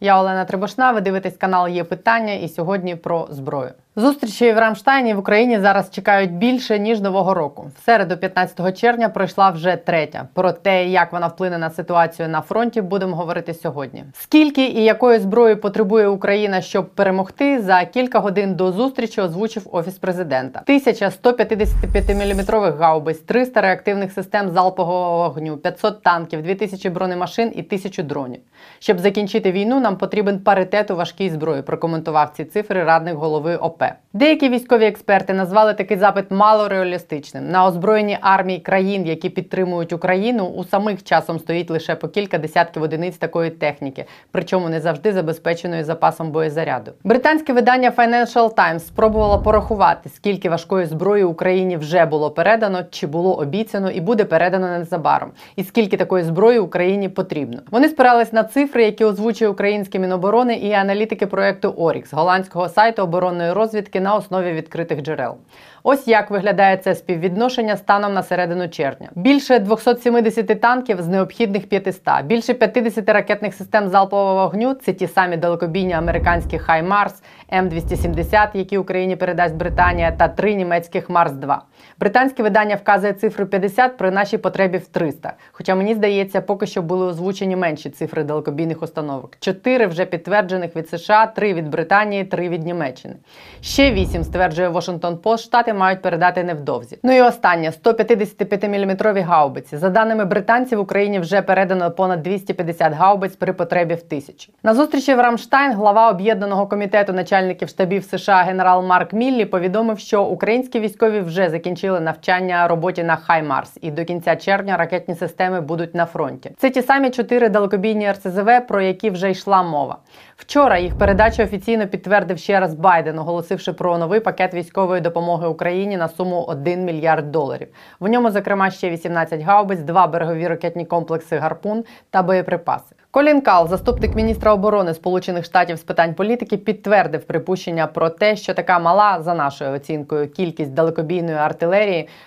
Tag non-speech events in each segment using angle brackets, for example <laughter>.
Я Олена Трибошна. Ви дивитесь канал Є питання, і сьогодні про зброю. Зустрічі в Рамштайні в Україні зараз чекають більше ніж нового року. В середу, 15 червня, пройшла вже третя. Про те, як вона вплине на ситуацію на фронті, будемо говорити сьогодні. Скільки і якої зброї потребує Україна, щоб перемогти, за кілька годин до зустрічі озвучив офіс президента: 1155 мм гаубиць, 300 реактивних систем залпового вогню, 500 танків, 2000 бронемашин і 1000 дронів. Щоб закінчити війну, нам потрібен паритет у важкій зброї. Прокоментував ці цифри радник голови ОП. Деякі військові експерти назвали такий запит малореалістичним. На озброєнні армії країн, які підтримують Україну, у самих часом стоїть лише по кілька десятків одиниць такої техніки, причому не завжди забезпеченої запасом боєзаряду. Британське видання Financial Times спробувало порахувати, скільки важкої зброї Україні вже було передано, чи було обіцяно і буде передано незабаром, і скільки такої зброї Україні потрібно. Вони спирались на цифри, які озвучує українське міноборони і аналітики проекту Орікс, голландського сайту оборонної розвідки на основі відкритих джерел. Ось як виглядає це співвідношення станом на середину червня. Більше 270 танків з необхідних 500, більше 50 ракетних систем залпового вогню це ті самі далекобійні американські Хаймарс, М270, які Україні передасть Британія, та три німецьких Марс 2 Британське видання вказує цифру 50 при нашій потребі в 300. Хоча мені здається, поки що були озвучені менші цифри далекобійних установок. Чотири вже підтверджених від США, три від Британії, три від Німеччини. Ще вісім стверджує Washington Post, Штати мають передати невдовзі. Ну і останнє 155-мм гаубиці. За даними британців, Україні вже передано понад 250 гаубиць при потребі в тисячі. На зустрічі в Рамштайн глава об'єднаного комітету начальників штабів США генерал Марк Міллі повідомив, що українські військові вже закінчили навчання роботі на Хаймарс, і до кінця червня ракетні системи будуть на фронті. Це ті самі чотири далекобійні РСЗВ, про які вже йшла мова. Вчора їх передачу офіційно підтвердив ще раз Байден, оголосивши про новий пакет військової допомоги Україні на суму 1 мільярд доларів. В ньому, зокрема, ще 18 гаубиць, два берегові ракетні комплекси Гарпун та боєприпаси. Колін Кал, заступник міністра оборони Сполучених Штатів з питань політики, підтвердив припущення про те, що така мала, за нашою оцінкою, кількість далекобійної артилерії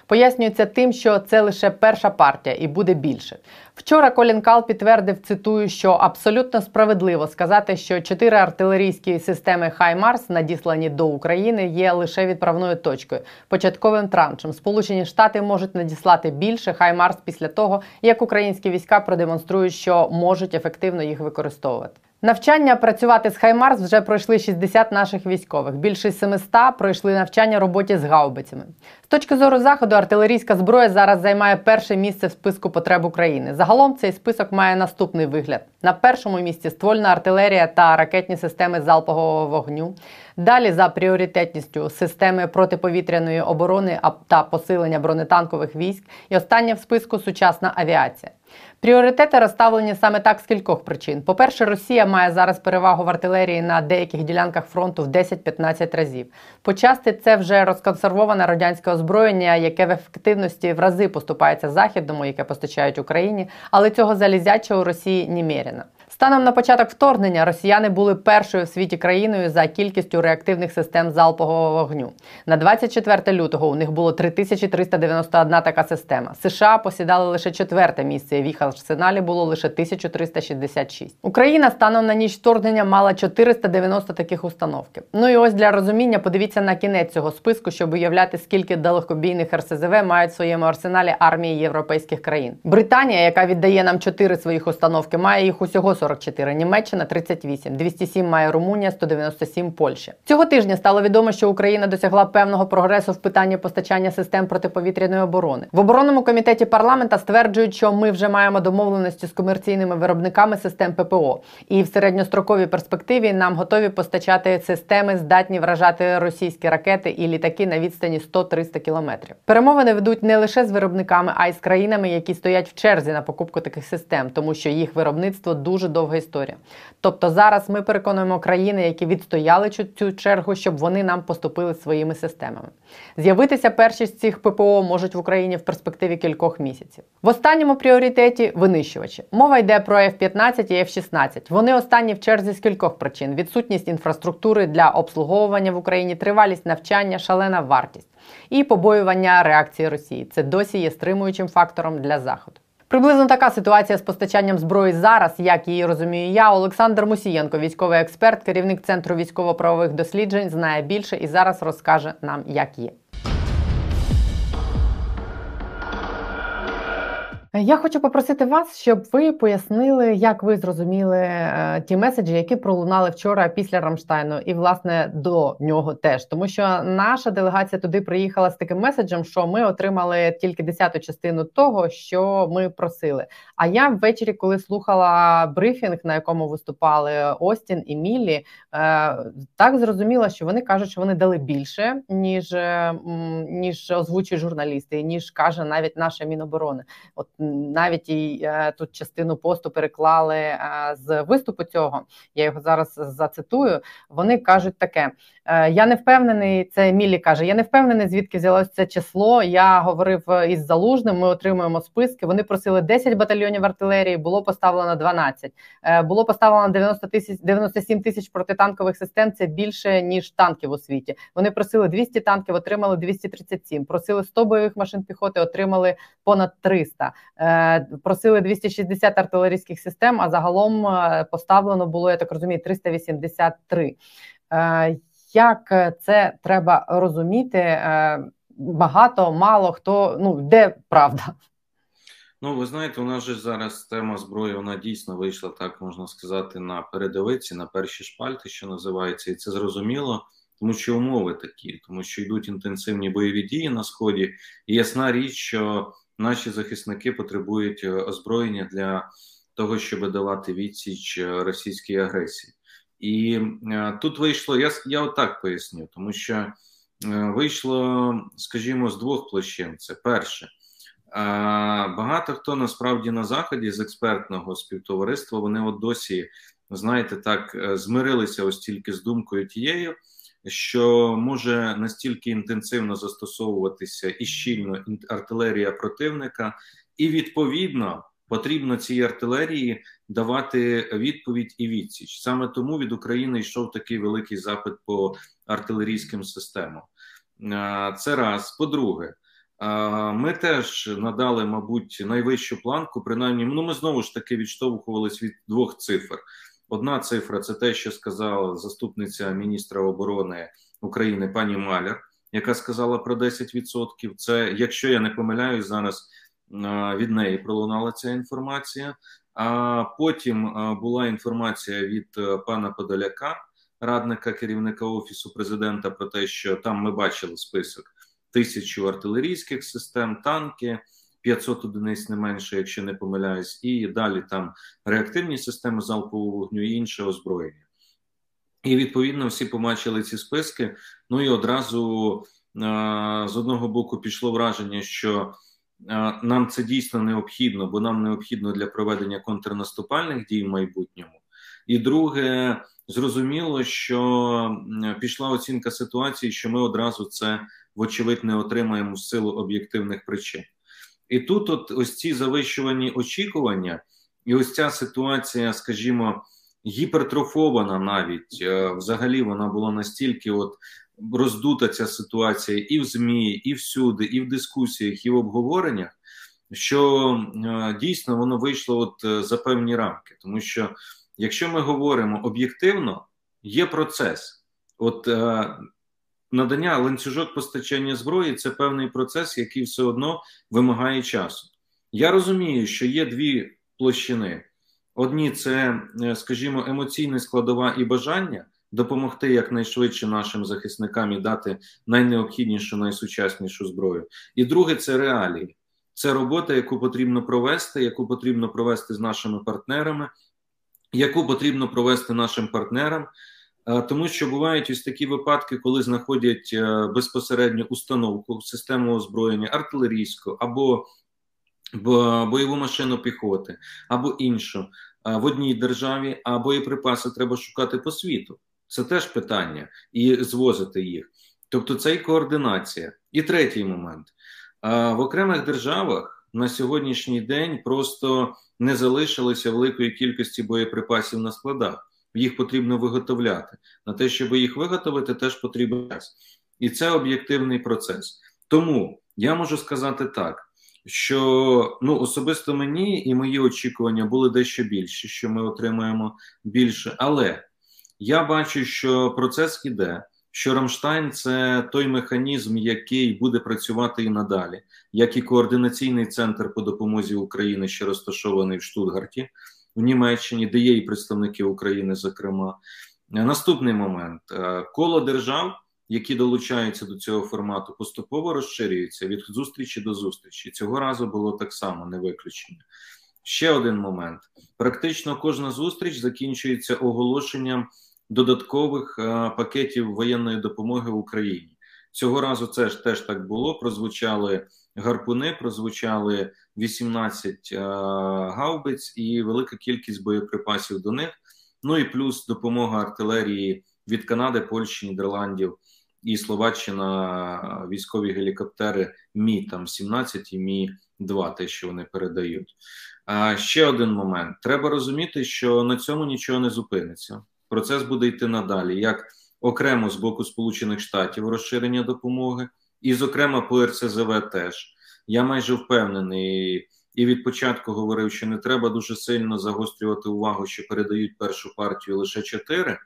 пояснюється тим, що це лише перша партія і буде більше. Вчора Колін Кал підтвердив, цитую, що абсолютно справедливо сказати, що чотири артилерійські системи Хаймарс, надіслані до України, є лише відправною точкою, початковим траншем. Сполучені Штати можуть надіслати більше Хаймарс після того, як українські війська продемонструють, що можуть ефективно їх використовувати. Навчання працювати з Хаймарс вже пройшли 60 наших військових. Більше 700 пройшли навчання роботі з гаубицями. З точки зору заходу, артилерійська зброя зараз займає перше місце в списку потреб України. Загалом цей список має наступний вигляд: на першому місці ствольна артилерія та ракетні системи залпового вогню. Далі за пріоритетністю системи протиповітряної оборони та посилення бронетанкових військ. І останнє в списку сучасна авіація. Пріоритети розставлені саме так з кількох причин. По-перше, Росія має зараз перевагу в артилерії на деяких ділянках фронту в 10-15 разів. Почасти це вже розконсервоване радянське озброєння, яке в ефективності в рази поступається західному, яке постачають Україні, але цього залізячого у Росії неміряно. Станом на початок вторгнення росіяни були першою в світі країною за кількістю реактивних систем залпового вогню. На 24 лютого у них було 3391 така система. США посідали лише четверте місце. і В їх арсеналі було лише 1366. Україна станом на ніч вторгнення мала 490 таких установки. Ну і ось для розуміння, подивіться на кінець цього списку, щоб уявляти, скільки далекобійних РСЗВ мають в своєму арсеналі армії європейських країн. Британія, яка віддає нам 4 своїх установки, має їх усього 40 44, Німеччина 38, 207 має Румунія, 197 Польща. Цього тижня стало відомо, що Україна досягла певного прогресу в питанні постачання систем протиповітряної оборони. В оборонному комітеті парламента стверджують, що ми вже маємо домовленості з комерційними виробниками систем ППО, і в середньостроковій перспективі нам готові постачати системи, здатні вражати російські ракети і літаки на відстані 100-300 кілометрів. Перемовини ведуть не лише з виробниками, а й з країнами, які стоять в черзі на покупку таких систем, тому що їх виробництво дуже довга історія. Тобто зараз ми переконуємо країни, які відстояли цю чергу, щоб вони нам поступили своїми системами. З'явитися перші з цих ППО можуть в Україні в перспективі кількох місяців. В останньому пріоритеті винищувачі. Мова йде про F-15 і F-16. Вони останні в черзі з кількох причин: відсутність інфраструктури для обслуговування в Україні, тривалість навчання, шалена вартість і побоювання реакції Росії. Це досі є стримуючим фактором для Заходу. Приблизно така ситуація з постачанням зброї зараз, як її розумію я. Олександр Мусієнко, військовий експерт, керівник центру військово-правових досліджень, знає більше і зараз розкаже нам, як є. Я хочу попросити вас, щоб ви пояснили, як ви зрозуміли е, ті меседжі, які пролунали вчора після Рамштайну, і власне до нього теж, тому що наша делегація туди приїхала з таким меседжем, що ми отримали тільки десяту частину того, що ми просили. А я ввечері, коли слухала брифінг, на якому виступали Остін і Міллі, е, так зрозуміла, що вони кажуть, що вони дали більше ніж е, ніж озвучують журналісти, ніж каже навіть наша міноборони. От навіть і е, тут частину посту переклали з виступу цього. Я його зараз зацитую. Вони кажуть таке: я не впевнений, це Мілі каже. Я не впевнений, звідки взялось це число. Я говорив із залужним. Ми отримуємо списки. Вони просили 10 батальйонів артилерії. Було поставлено 12. Е, було поставлено 90 тисяч 97 тисяч протитанкових систем. Це більше ніж танків у світі. Вони просили 200 танків, отримали 237. Просили 100 бойових машин піхоти, отримали понад 300. Е, просили 260 артилерійських систем. А загалом поставлено було я так розумію 383 як е, це треба розуміти? Е, багато, мало хто ну де правда. Ну, ви знаєте, у нас же зараз тема зброї, вона дійсно вийшла, так можна сказати, на передовиці, на перші шпальти, що називається, і це зрозуміло, тому що умови такі, тому що йдуть інтенсивні бойові дії на сході, і ясна річ, що наші захисники потребують е, озброєння для того, щоб давати відсіч російській агресії. І е, тут вийшло, я я отак поясню, тому що е, вийшло, скажімо, з двох площин. Це перше. Е, багато хто насправді на заході з експертного співтовариства вони от досі, знаєте, так змирилися ось тільки з думкою тією, що може настільки інтенсивно застосовуватися і щільно артилерія противника, і відповідно потрібно цій артилерії давати відповідь і відсіч. Саме тому від України йшов такий великий запит по артилерійським системам. Це раз. По-друге, ми теж надали, мабуть, найвищу планку. Принаймні, ну ми знову ж таки відштовхувались від двох цифр. Одна цифра це те, що сказала заступниця міністра оборони України пані Маляр, яка сказала про 10%. Це, якщо я не помиляюсь, зараз від неї пролунала ця інформація. А потім була інформація від е, пана Подоляка, радника керівника офісу президента, про те, що там ми бачили список тисячу артилерійських систем, танки. 500 одиниць не менше, якщо не помиляюсь, і далі там реактивні системи залпового вогню і інше озброєння. І відповідно всі побачили ці списки. Ну і одразу з одного боку пішло враження, що нам це дійсно необхідно, бо нам необхідно для проведення контрнаступальних дій в майбутньому. І друге, зрозуміло, що пішла оцінка ситуації, що ми одразу це вочевидь не отримаємо з силу об'єктивних причин. І тут, от ось ці завищувані очікування, і ось ця ситуація, скажімо, гіпертрофована навіть е, взагалі вона була настільки, от роздута ця ситуація і в ЗМІ, і всюди, і в дискусіях, і в обговореннях, що е, дійсно воно вийшло от е, за певні рамки. Тому що, якщо ми говоримо об'єктивно, є процес. От е, надання ланцюжок постачання зброї це певний процес, який все одно вимагає часу. Я розумію, що є дві площини. Одні це, скажімо, емоційна складова і бажання допомогти якнайшвидше нашим захисникам і дати найнеобхіднішу, найсучаснішу зброю. І друге це реалії. Це робота, яку потрібно провести, яку потрібно провести з нашими партнерами, яку потрібно провести нашим партнерам. Е, тому що бувають ось такі випадки, коли знаходять е, безпосередньо установку систему озброєння артилерійську або бойову машину піхоти, або іншу е, в одній державі, а боєприпаси треба шукати по світу. Це теж питання, і звозити їх. Тобто, це і координація. І третій момент в окремих державах на сьогоднішній день просто не залишилося великої кількості боєприпасів на складах. Їх потрібно виготовляти. На те, щоб їх виготовити, теж потрібен час. І це об'єктивний процес. Тому я можу сказати так, що ну особисто мені і мої очікування були дещо більші, що ми отримаємо більше. Але я бачу, що процес іде. Що Рамштайн це той механізм, який буде працювати і надалі, як і координаційний центр по допомозі України, що розташований в Штутгарті в Німеччині, де є і представники України, зокрема. Наступний момент е, коло держав, які долучаються до цього формату, поступово розширюються від зустрічі до зустрічі. Цього разу було так само не виключення. Ще один момент: практично кожна зустріч закінчується оголошенням додаткових е, пакетів воєнної допомоги Україні. Цього разу це ж теж так було. Прозвучали гарпуни, прозвучали 18 е, гаубиць і велика кількість боєприпасів до них. Ну і плюс допомога артилерії від Канади, Польщі, Нідерландів і Словаччина військові гелікоптери Мі там 17 і Мі 2 те, що вони передають. А ще один момент: треба розуміти, що на цьому нічого не зупиниться. Процес буде йти надалі, як окремо з боку Сполучених Штатів розширення допомоги, і, зокрема, по РСЗВ теж. Я майже впевнений і від початку говорив, що не треба дуже сильно загострювати увагу, що передають першу партію лише чотири.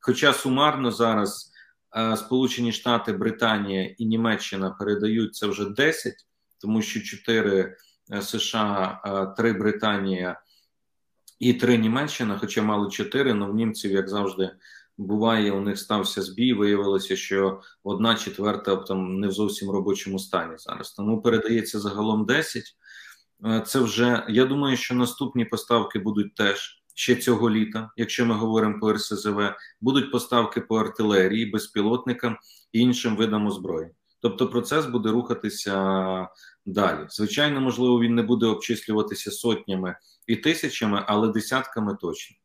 Хоча сумарно зараз е, Сполучені Штати, Британія і Німеччина передають це вже 10, тому що 4 е, США, е, 3 Британія і 3 Німеччина, хоча мали 4, але в німців, як завжди, буває, у них стався збій. Виявилося, що одна четверта там не в зовсім робочому стані зараз. Тому передається загалом 10. Е, це вже я думаю, що наступні поставки будуть теж ще цього літа, якщо ми говоримо по РСЗВ, будуть поставки по артилерії, безпілотникам і іншим видам озброєнь. Тобто процес буде рухатися далі. Звичайно, можливо, він не буде обчислюватися сотнями і тисячами, але десятками точно.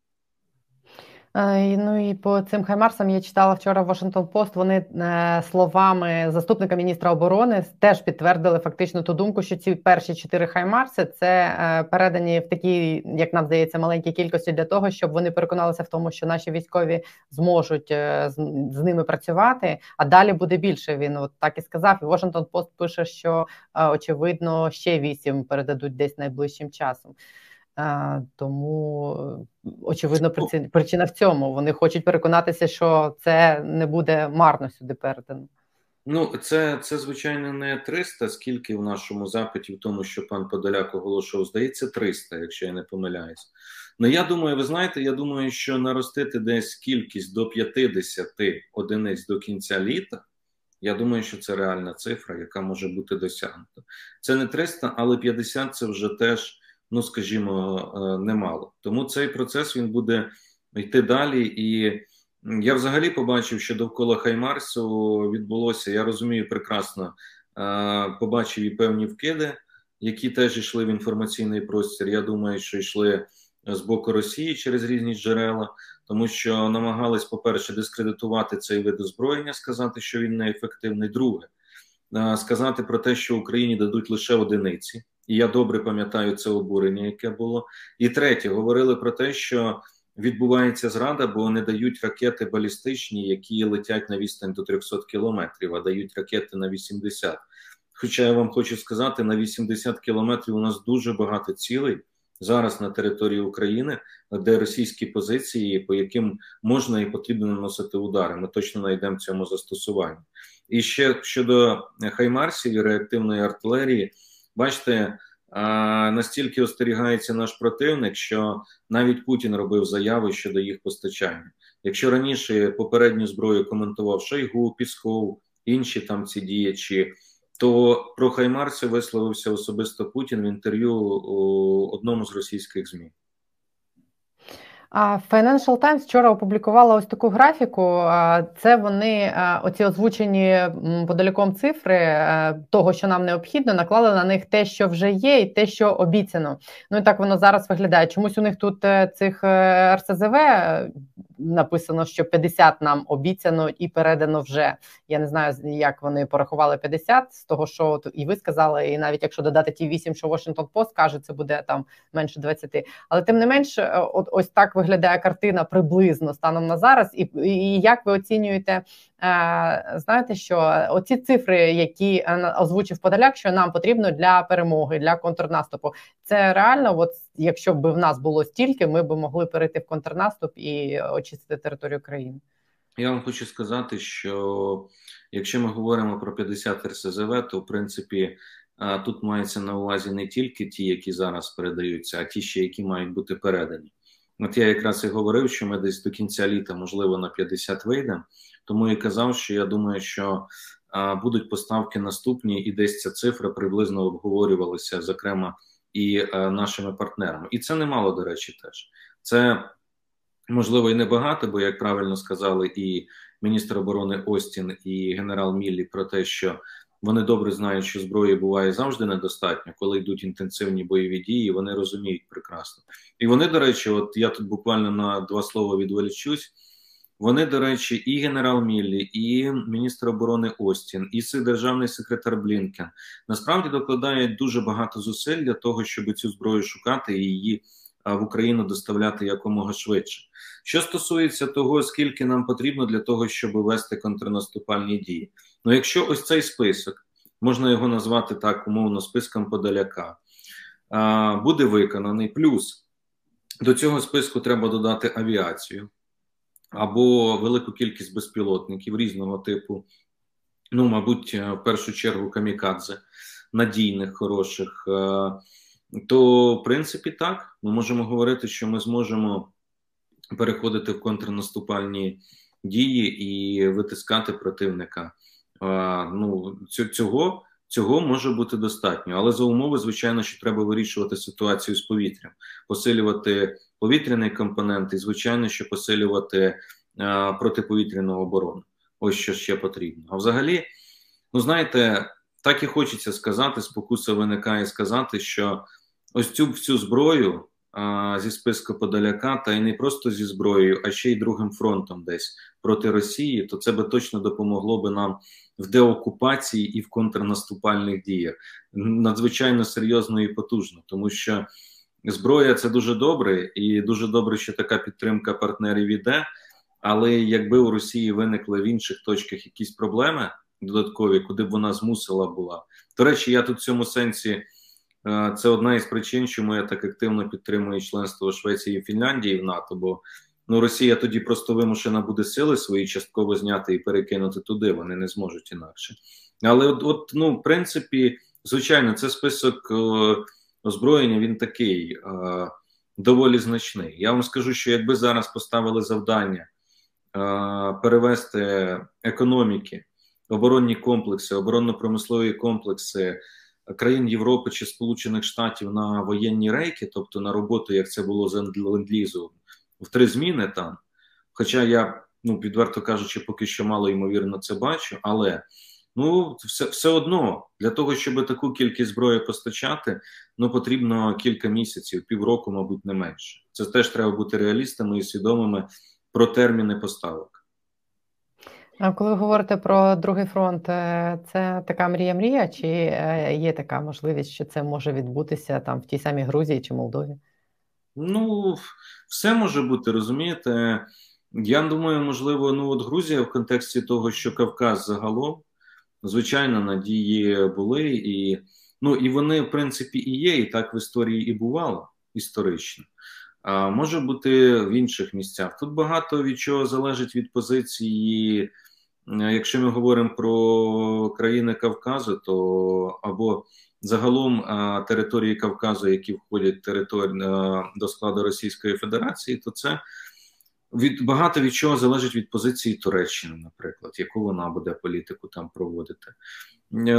Е, ну і по цим хаймарсам я читала вчора в Washington Post, Вони е, словами заступника міністра оборони теж підтвердили фактично ту думку, що ці перші чотири хаймарси це е, передані в такій, як нам здається, маленькій кількості для того, щоб вони переконалися в тому, що наші військові зможуть з ними працювати. А далі буде більше. Він от так і сказав. І Washington Post пише, що очевидно ще вісім передадуть десь найближчим часом. Тому очевидно, причина в цьому. Вони хочуть переконатися, що це не буде марно сюди передано. Ну, це це звичайно не 300, скільки в нашому запиті, в тому, що пан Подоляк оголошував, здається, 300, якщо я не помиляюсь. Ну я думаю, ви знаєте, я думаю, що наростити десь кількість до 50 одиниць до кінця літа. Я думаю, що це реальна цифра, яка може бути досягнута. Це не 300, але 50 це вже теж ну скажімо, е, немало. Тому цей процес він буде йти далі. І я взагалі побачив, що довкола Хаймарсу відбулося. Я розумію прекрасно, е, побачив і певні вкиди, які теж йшли в інформаційний простір. Я думаю, що йшли з боку Росії через різні джерела, тому що намагались, по-перше, дискредитувати цей вид озброєння, сказати, що він неефективний. Друге, е, сказати про те, що Україні дадуть лише одиниці. І я добре пам'ятаю це обурення, яке було. І третє, говорили про те, що відбувається зрада, бо не дають ракети балістичні, які летять на відстань до 300 кілометрів, а дають ракети на 80. Хоча я вам хочу сказати, на 80 кілометрів у нас дуже багато цілей зараз на території України, де російські позиції, по яким можна і потрібно наносити удари. Ми точно знайдемо цьому застосування. І ще щодо хаймарсів і реактивної артилерії. Бачите, настільки остерігається наш противник, що навіть Путін робив заяви щодо їх постачання. Якщо раніше попередню зброю коментував Шойгу, Пісков, інші там ці діячі, то про хаймарця висловився особисто Путін в інтерв'ю у одному з російських ЗМІ. Financial Times вчора опублікувала ось таку графіку. Це вони оці озвучені подаліком цифри е, того, що нам необхідно, наклали на них те, що вже є, і те, що обіцяно. Ну і так воно зараз виглядає. Чомусь у них тут е, цих е, РСЗВ написано, що 50 нам обіцяно і передано вже. Я не знаю, як вони порахували 50 з того, що і ви сказали, і навіть якщо додати ті 8, що Washington Post каже, це буде там менше 20. Але тим не менш, ось так виглядає виглядає картина приблизно станом на зараз, і, і як ви оцінюєте? Знаєте, що оці цифри, які озвучив Подоляк, що нам потрібно для перемоги, для контрнаступу, це реально, от якщо б в нас було стільки, ми б могли перейти в контрнаступ і очистити територію країни. Я вам хочу сказати, що якщо ми говоримо про 50 РСЗВ, то в принципі тут мається на увазі не тільки ті, які зараз передаються, а ті, ще які мають бути передані. От я якраз і говорив, що ми десь до кінця літа, можливо, на 50 вийдемо, тому і казав, що я думаю, що а, будуть поставки наступні, і десь ця цифра приблизно обговорювалася, зокрема, і а, нашими партнерами. І це немало, до речі, теж це можливо і небагато, бо як правильно сказали і міністр оборони Остін і генерал Міллі про те, що вони добре знають, що зброї буває завжди недостатньо, коли йдуть інтенсивні бойові дії. Вони розуміють прекрасно. І вони, до речі, от я тут буквально на два слова відволічусь. Вони, до речі, і генерал Міллі, і міністр оборони Остін, і державний секретар Блінкен насправді докладають дуже багато зусиль для того, щоб цю зброю шукати і її в Україну доставляти якомога швидше. Що стосується того, скільки нам потрібно для того, щоб вести контрнаступальні дії, ну якщо ось цей список можна його назвати так умовно списком подаляка, буде виконаний, плюс до цього списку треба додати авіацію або велику кількість безпілотників різного типу, ну, мабуть, в першу чергу камікадзе, надійних, хороших то в принципі так ми можемо говорити, що ми зможемо переходити в контрнаступальні дії і витискати противника. А, ну цього цього може бути достатньо, але за умови, звичайно, що треба вирішувати ситуацію з повітрям, посилювати повітряний компонент, і звичайно, що посилювати а, протиповітряну оборону. Ось що ще потрібно. А взагалі, ну знаєте, так і хочеться сказати, спокуса виникає сказати, що ось цю всю зброю а, зі списку Подоляка, та й не просто зі зброєю, а ще й другим фронтом десь проти Росії, то це би точно допомогло би нам в деокупації і в контрнаступальних діях. Надзвичайно серйозно і потужно, тому що зброя це дуже добре, і дуже добре, що така підтримка партнерів іде. Але якби у Росії виникли в інших точках якісь проблеми додаткові, куди б вона змусила була. До речі, я тут в цьому сенсі Е, це одна із причин, чому я так активно підтримую членство Швеції і Фінляндії в НАТО. Бо ну Росія тоді просто вимушена буде сили свої частково зняти і перекинути туди. Вони не зможуть інакше. Але от, от ну, в принципі, звичайно, це список е, озброєння. Він такий е, доволі значний. Я вам скажу, що якби зараз поставили завдання перевести економіки, оборонні комплекси, оборонно-промислові комплекси країн Європи чи Сполучених Штатів на воєнні рейки, тобто на роботу, як це було з ленд-лізу, в три зміни там. Хоча я, ну відверто кажучи, поки що мало ймовірно це бачу, але ну все все одно для того, щоб таку кількість зброї постачати, ну потрібно кілька місяців, півроку, мабуть, не менше. Це теж треба бути реалістами і свідомими про терміни поставок. А коли ви говорите про другий фронт, е, це така мрія-мрія, чи е, є така можливість, що це може відбутися там в тій самій Грузії чи Молдові? Ну, все може бути, розумієте? Я думаю, можливо, ну от Грузія в контексті того, що Кавказ загалом, звичайно, надії були, і ну, і вони, в принципі, і є, і так в історії і бувало історично. А може бути в інших місцях. Тут багато від чого залежить від позиції Е, якщо ми говоримо про країни Кавказу, то або загалом е, території Кавказу, які входять території е, до складу Російської Федерації, то це від багато від чого залежить від позиції Туреччини, наприклад, яку вона буде політику там проводити.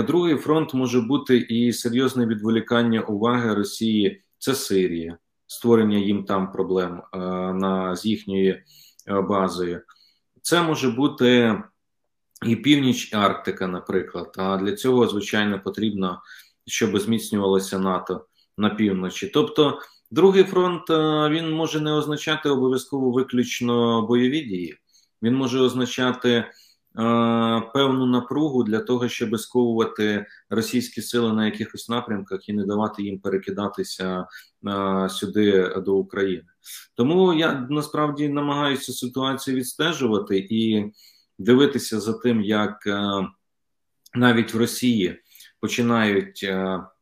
Другий фронт може бути і серйозне відволікання уваги Росії. Це Сирія, створення їм там проблем на з їхньою базою. Це може бути і північ Арктика, наприклад. А для цього, звичайно, потрібно, щоб зміцнювалося НАТО на півночі. Тобто, другий фронт е, він може не означати обов'язково виключно бойові дії, він може означати певну напругу для того, щоб сковувати російські сили на якихось напрямках і не давати їм перекидатися сюди до України. Тому я насправді намагаюся ситуацію відстежувати і дивитися за тим, як навіть в Росії починають,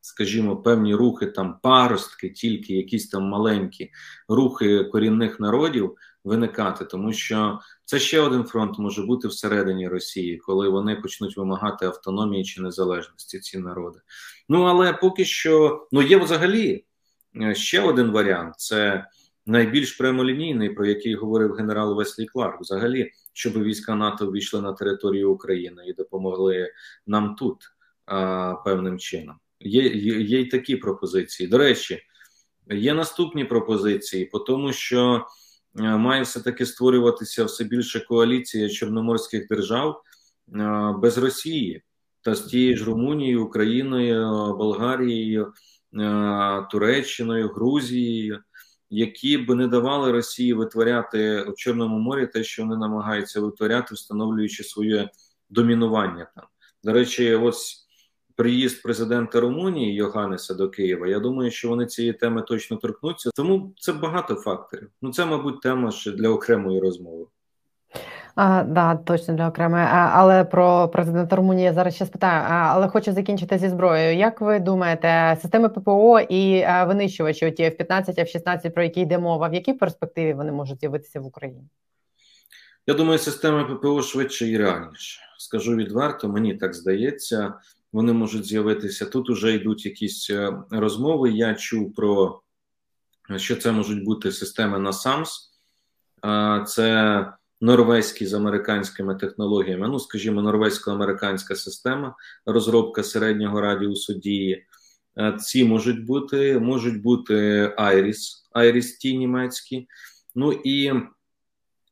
скажімо, певні рухи там паростки, тільки якісь там маленькі рухи корінних народів виникати, тому що це ще один фронт може бути всередині Росії, коли вони почнуть вимагати автономії чи незалежності ці народи. Ну але поки що ну є взагалі е, ще один варіант: це найбільш прямолінійний, про який говорив генерал Веслі Кларк, взагалі, щоб війська НАТО війшли на територію України і допомогли нам тут а, певним чином. Є, є, є й такі пропозиції. До речі, є наступні пропозиції, по тому що. Е, має все таки створюватися все більше коаліція чорноморських держав е, без Росії та з тією ж Румунією, Україною, Болгарією, е, Туреччиною, Грузією, які б не давали Росії витворяти у Чорному морі те, що вони намагаються витворяти, встановлюючи своє домінування там. До речі, ось приїзд президента Румунії Йоганнеса до Києва. Я думаю, що вони цієї теми точно торкнуться. Тому це багато факторів. Ну це, мабуть, тема ще для окремої розмови. А, Да, точно для окремої. Але про президента Румунії я зараз ще спитаю. Але хочу закінчити зі зброєю. Як ви думаєте, системи ППО і винищувачі оті F-15, F-16, про які йде мова, в якій перспективі вони можуть з'явитися в Україні? Я думаю, системи ППО швидше і реальніше. Скажу відверто, мені так здається вони можуть з'явитися. Тут вже йдуть якісь е, розмови. Я чув про що це можуть бути системи на САМС, це норвезькі з американськими технологіями. Ну, скажімо, норвезько-американська система, розробка середнього радіусу дії. Е, ці можуть бути, можуть бути Айріс, Айріс Ті німецькі. Ну і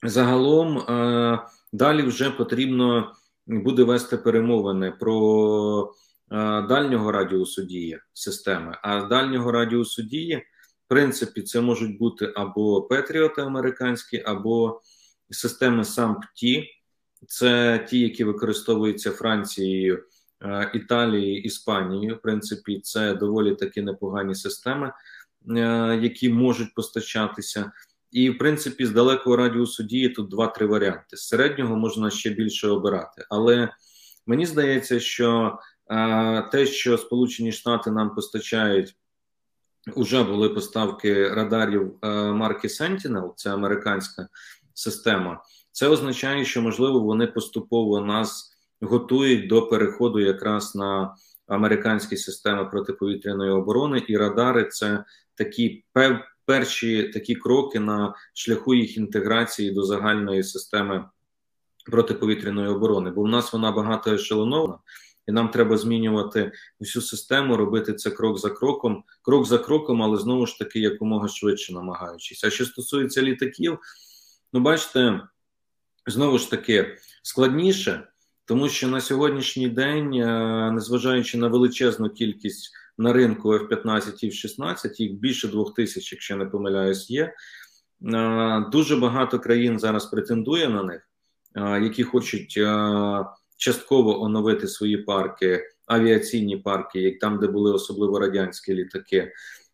загалом е, далі вже потрібно буде вести перемовини про е, дальнього радіусу дії системи. А дальнього радіусу дії, в принципі, це можуть бути або Петріоти американські, або системи САМП-Ті. Це ті, які використовуються Францією, е, Італією, Іспанією. В принципі, це доволі такі непогані системи, е, які можуть постачатися. І, в принципі, з далекого радіусу дії тут два-три варіанти. З середнього можна ще більше обирати. Але мені здається, що е, те, що Сполучені Штати нам постачають, вже були поставки радарів е, марки Sentinel, це американська система. Це означає, що можливо вони поступово нас готують до переходу якраз на американські системи протиповітряної оборони, і радари це такі пев перші такі кроки на шляху їх інтеграції до загальної системи протиповітряної оборони, бо в нас вона багато ешелонована, і нам треба змінювати всю систему, робити це крок за кроком, крок за кроком, але знову ж таки якомога швидше намагаючись. А що стосується літаків, ну бачите, знову ж таки складніше. Тому що на сьогоднішній день, е, незважаючи на величезну кількість на ринку F-15 і F-16, їх більше двох тисяч, якщо не помиляюсь, є. Дуже багато країн зараз претендує на них, які хочуть частково оновити свої парки, авіаційні парки, як там, де були особливо радянські літаки.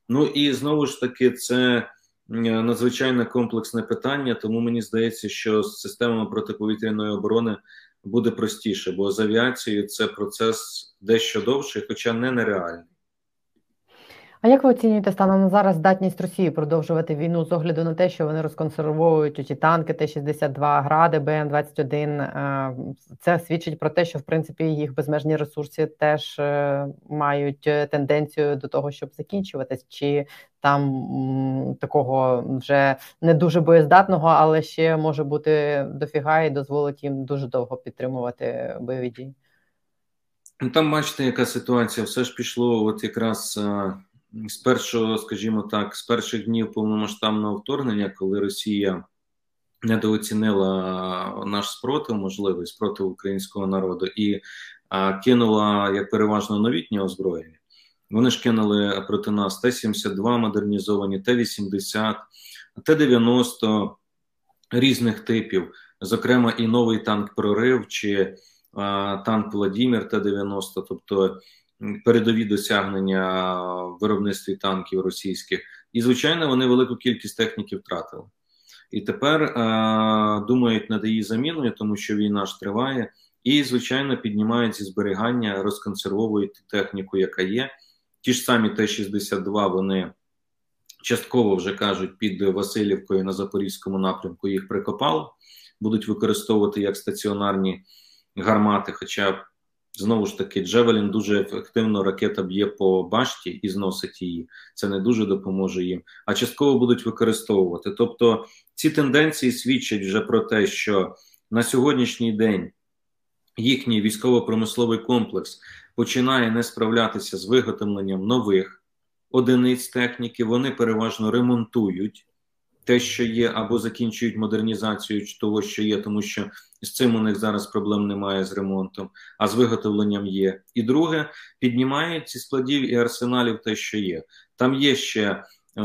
Ну і знову ж таки, це надзвичайно комплексне питання, тому мені здається, що з системами протиповітряної оборони буде простіше, бо з авіацією це процес дещо довший, хоча не нереальний. А як ви оцінюєте станом на зараз здатність Росії продовжувати війну з огляду на те, що вони розконсервовують ті танки, Т-62, гради, БН-21? Е, це свідчить про те, що в принципі їх безмежні ресурси теж е, мають е, тенденцію до того, щоб закінчуватись, чи там такого вже не дуже боєздатного, але ще може бути дофіга і дозволить їм дуже довго підтримувати бойові дії. Ну, там бачите, яка ситуація, все ж пішло, от якраз з першого, скажімо так, з перших днів повномасштабного вторгнення, коли Росія недооцінила наш спротив, можливий спротив українського народу, і а, кинула як переважно новітнє озброєння. Вони ж кинули проти нас Т-72 модернізовані, Т-80, Т-90 різних типів. зокрема, і новий танк Прорив чи танк Владімір Т-90, тобто передові досягнення в виробництві танків російських, і звичайно, вони велику кількість техніки втратили. І тепер е, думають над її заміною, тому що війна ж триває, і звичайно піднімають зі зберігання, розконсервовують техніку, яка є. Ті ж самі Т-62 вони частково вже кажуть під Васильівкою на Запорізькому напрямку їх прикопали, будуть використовувати як стаціонарні гармати. Хоча знову ж таки Джевелін дуже ефективно ракета б'є по башті і зносить її. Це не дуже допоможе їм, а частково будуть використовувати. Тобто ці тенденції свідчать вже про те, що на сьогоднішній день їхній військово-промисловий комплекс починає не справлятися з виготовленням нових одиниць техніки. Вони переважно ремонтують те, що є, або закінчують модернізацію того, що є, тому що з цим у них зараз проблем немає з ремонтом, а з виготовленням є. І друге, піднімають ці складів і арсеналів те, що є. Там є ще е,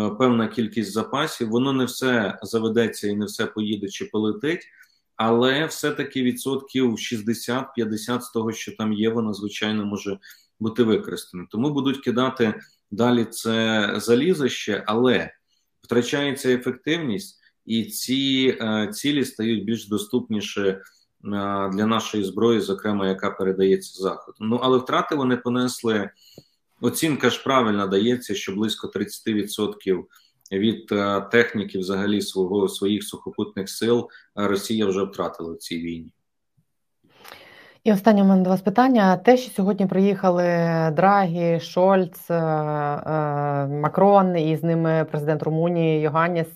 певна кількість запасів, воно не все заведеться і не все поїде чи полетить. Але все-таки відсотків 60-50 з того, що там є, воно звичайно може бути використане. Тому будуть кидати далі це залізище, але втрачається ефективність, і ці е, цілі стають більш доступніші е, для нашої зброї, зокрема, яка передається заходу. Ну але втрати вони понесли. Оцінка ж правильно дається, що близько 30% від е, техніки, взагалі, свого своїх сухопутних сил Росія вже втратила в цій війні. І останнє у мене до вас питання: те, що сьогодні приїхали Драгі, Шольц, Макрон і з ними президент Румунії Йоганніс.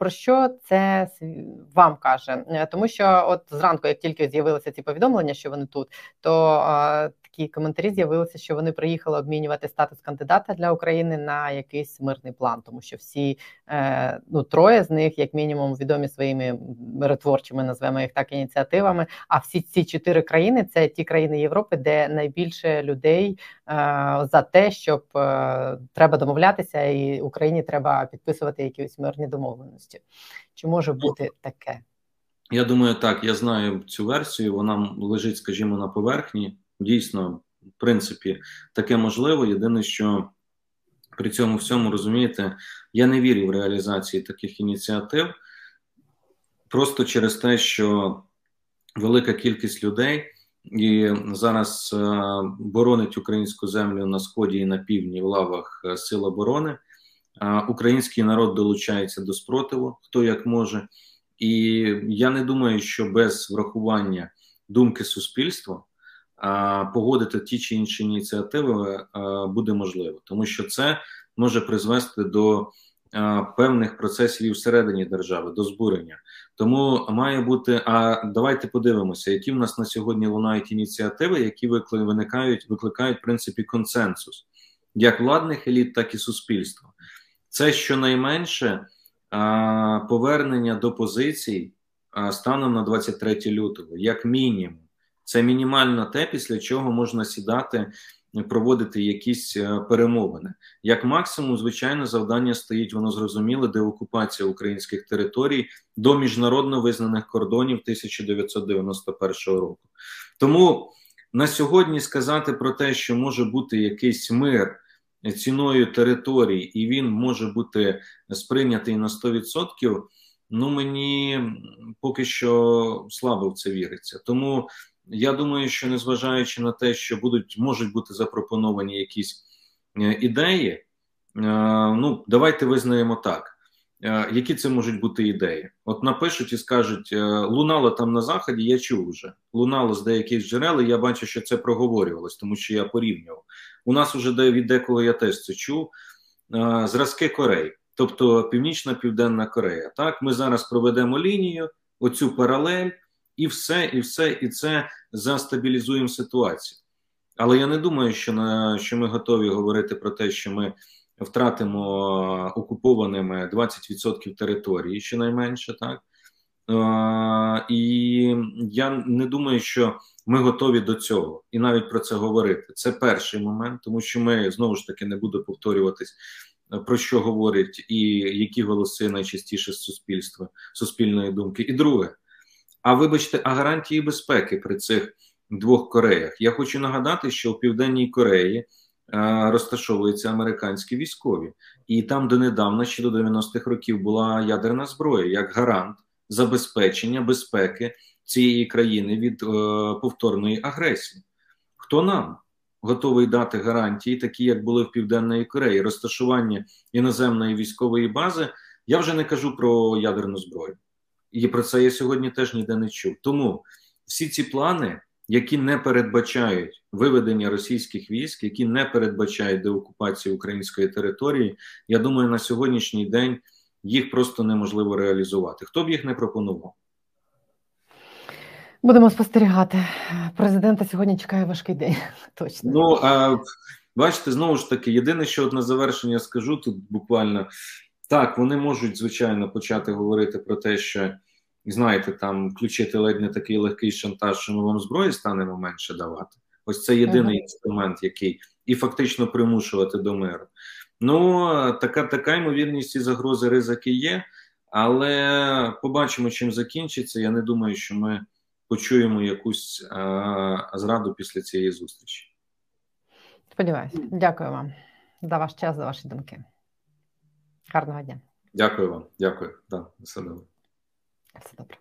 Е, про що це вам каже? Тому що, от зранку, як тільки з'явилися ці повідомлення, що вони тут, то такі коментарі з'явилися, що вони приїхали обмінювати статус кандидата для України на якийсь мирний план, тому що всі е, ну троє з них, як мінімум, відомі своїми миротворчими, назвемо їх так, ініціативами. А всі ці чотири країни це ті країни Європи, де найбільше людей е, за те, щоб е, треба домовлятися, і Україні треба підписувати якісь мирні домовленості. Чи може бути таке? Я думаю, так. Я знаю цю версію. Вона лежить, скажімо, на поверхні дійсно, в принципі, таке можливо. Єдине, що при цьому всьому розумієте, я не вірю в реалізації таких ініціатив, просто через те, що велика кількість людей і зараз е, боронить українську землю на сході і на півдні в лавах е, Сил оборони. Український народ долучається до спротиву, хто як може, і я не думаю, що без врахування думки суспільства погодити ті чи інші ініціативи буде можливо, тому що це може призвести до певних процесів і всередині держави, до збурення. Тому має бути. А давайте подивимося, які в нас на сьогодні лунають ініціативи, які виникають, викликають в принципі консенсус як владних еліт, так і суспільства. Це щонайменше повернення до позицій станом на 23 лютого, як мінімум. Це мінімально те, після чого можна сідати, проводити якісь е, перемовини. Як максимум, звичайно, завдання стоїть, воно зрозуміло, деокупація українських територій до міжнародно визнаних кордонів 1991 року. Тому на сьогодні сказати про те, що може бути якийсь мир. Ціною територій, і він може бути сприйнятий на 100%, Ну мені поки що слабо в це віриться. Тому я думаю, що незважаючи на те, що будуть можуть бути запропоновані якісь е, ідеї, е, ну давайте визнаємо так. Е, які це можуть бути ідеї? От напишуть і скажуть, лунало там на заході, я чув вже. Лунало з деяких джерел, і я бачу, що це проговорювалось, тому що я порівнював. У нас уже де від я теж це чув. Зразки Кореї, тобто Північна Південна Корея. Так, ми зараз проведемо лінію, оцю паралель і все, і все, і це застабілізуємо ситуацію. Але я не думаю, що на що ми готові говорити про те, що ми втратимо окупованими 20% території, щонайменше, так е, і я не думаю, що ми готові до цього і навіть про це говорити. Це перший момент, тому що ми знову ж таки не буду повторюватись. Про що говорять і які голоси найчастіше з суспільства суспільної думки, і друге, А вибачте, а гарантії безпеки при цих двох Кореях? Я хочу нагадати, що в Південній Кореї е, розташовуються американські військові, і там донедавна, ще до 90-х років, була ядерна зброя як гарант забезпечення безпеки цієї країни від е, повторної агресії. Хто нам готовий дати гарантії, такі як були в Південної Кореї, розташування іноземної військової бази? Я вже не кажу про ядерну зброю, і про це я сьогодні теж ніде не чув. Тому всі ці плани, які не передбачають виведення російських військ, які не передбачають деокупацію української території, я думаю, на сьогоднішній день їх просто неможливо реалізувати. Хто б їх не пропонував? Будемо спостерігати. Президента сьогодні чекає важкий день. <laughs> Точно. Ну а бачите, знову ж таки, єдине, що от на завершення скажу тут буквально так, вони можуть звичайно почати говорити про те, що знаєте, там включити ледь не такий легкий шантаж, що ми вам зброї станемо менше давати. Ось це єдиний uh-huh. інструмент, який і фактично примушувати до миру. Ну така така ймовірність і загрози ризики є, але побачимо, чим закінчиться. Я не думаю, що ми почуємо якусь а, зраду після цієї зустрічі. Сподіваюся, дякую вам за ваш час, за ваші думки. Гарного дня. Дякую вам, дякую. Да, все добре. Все добре.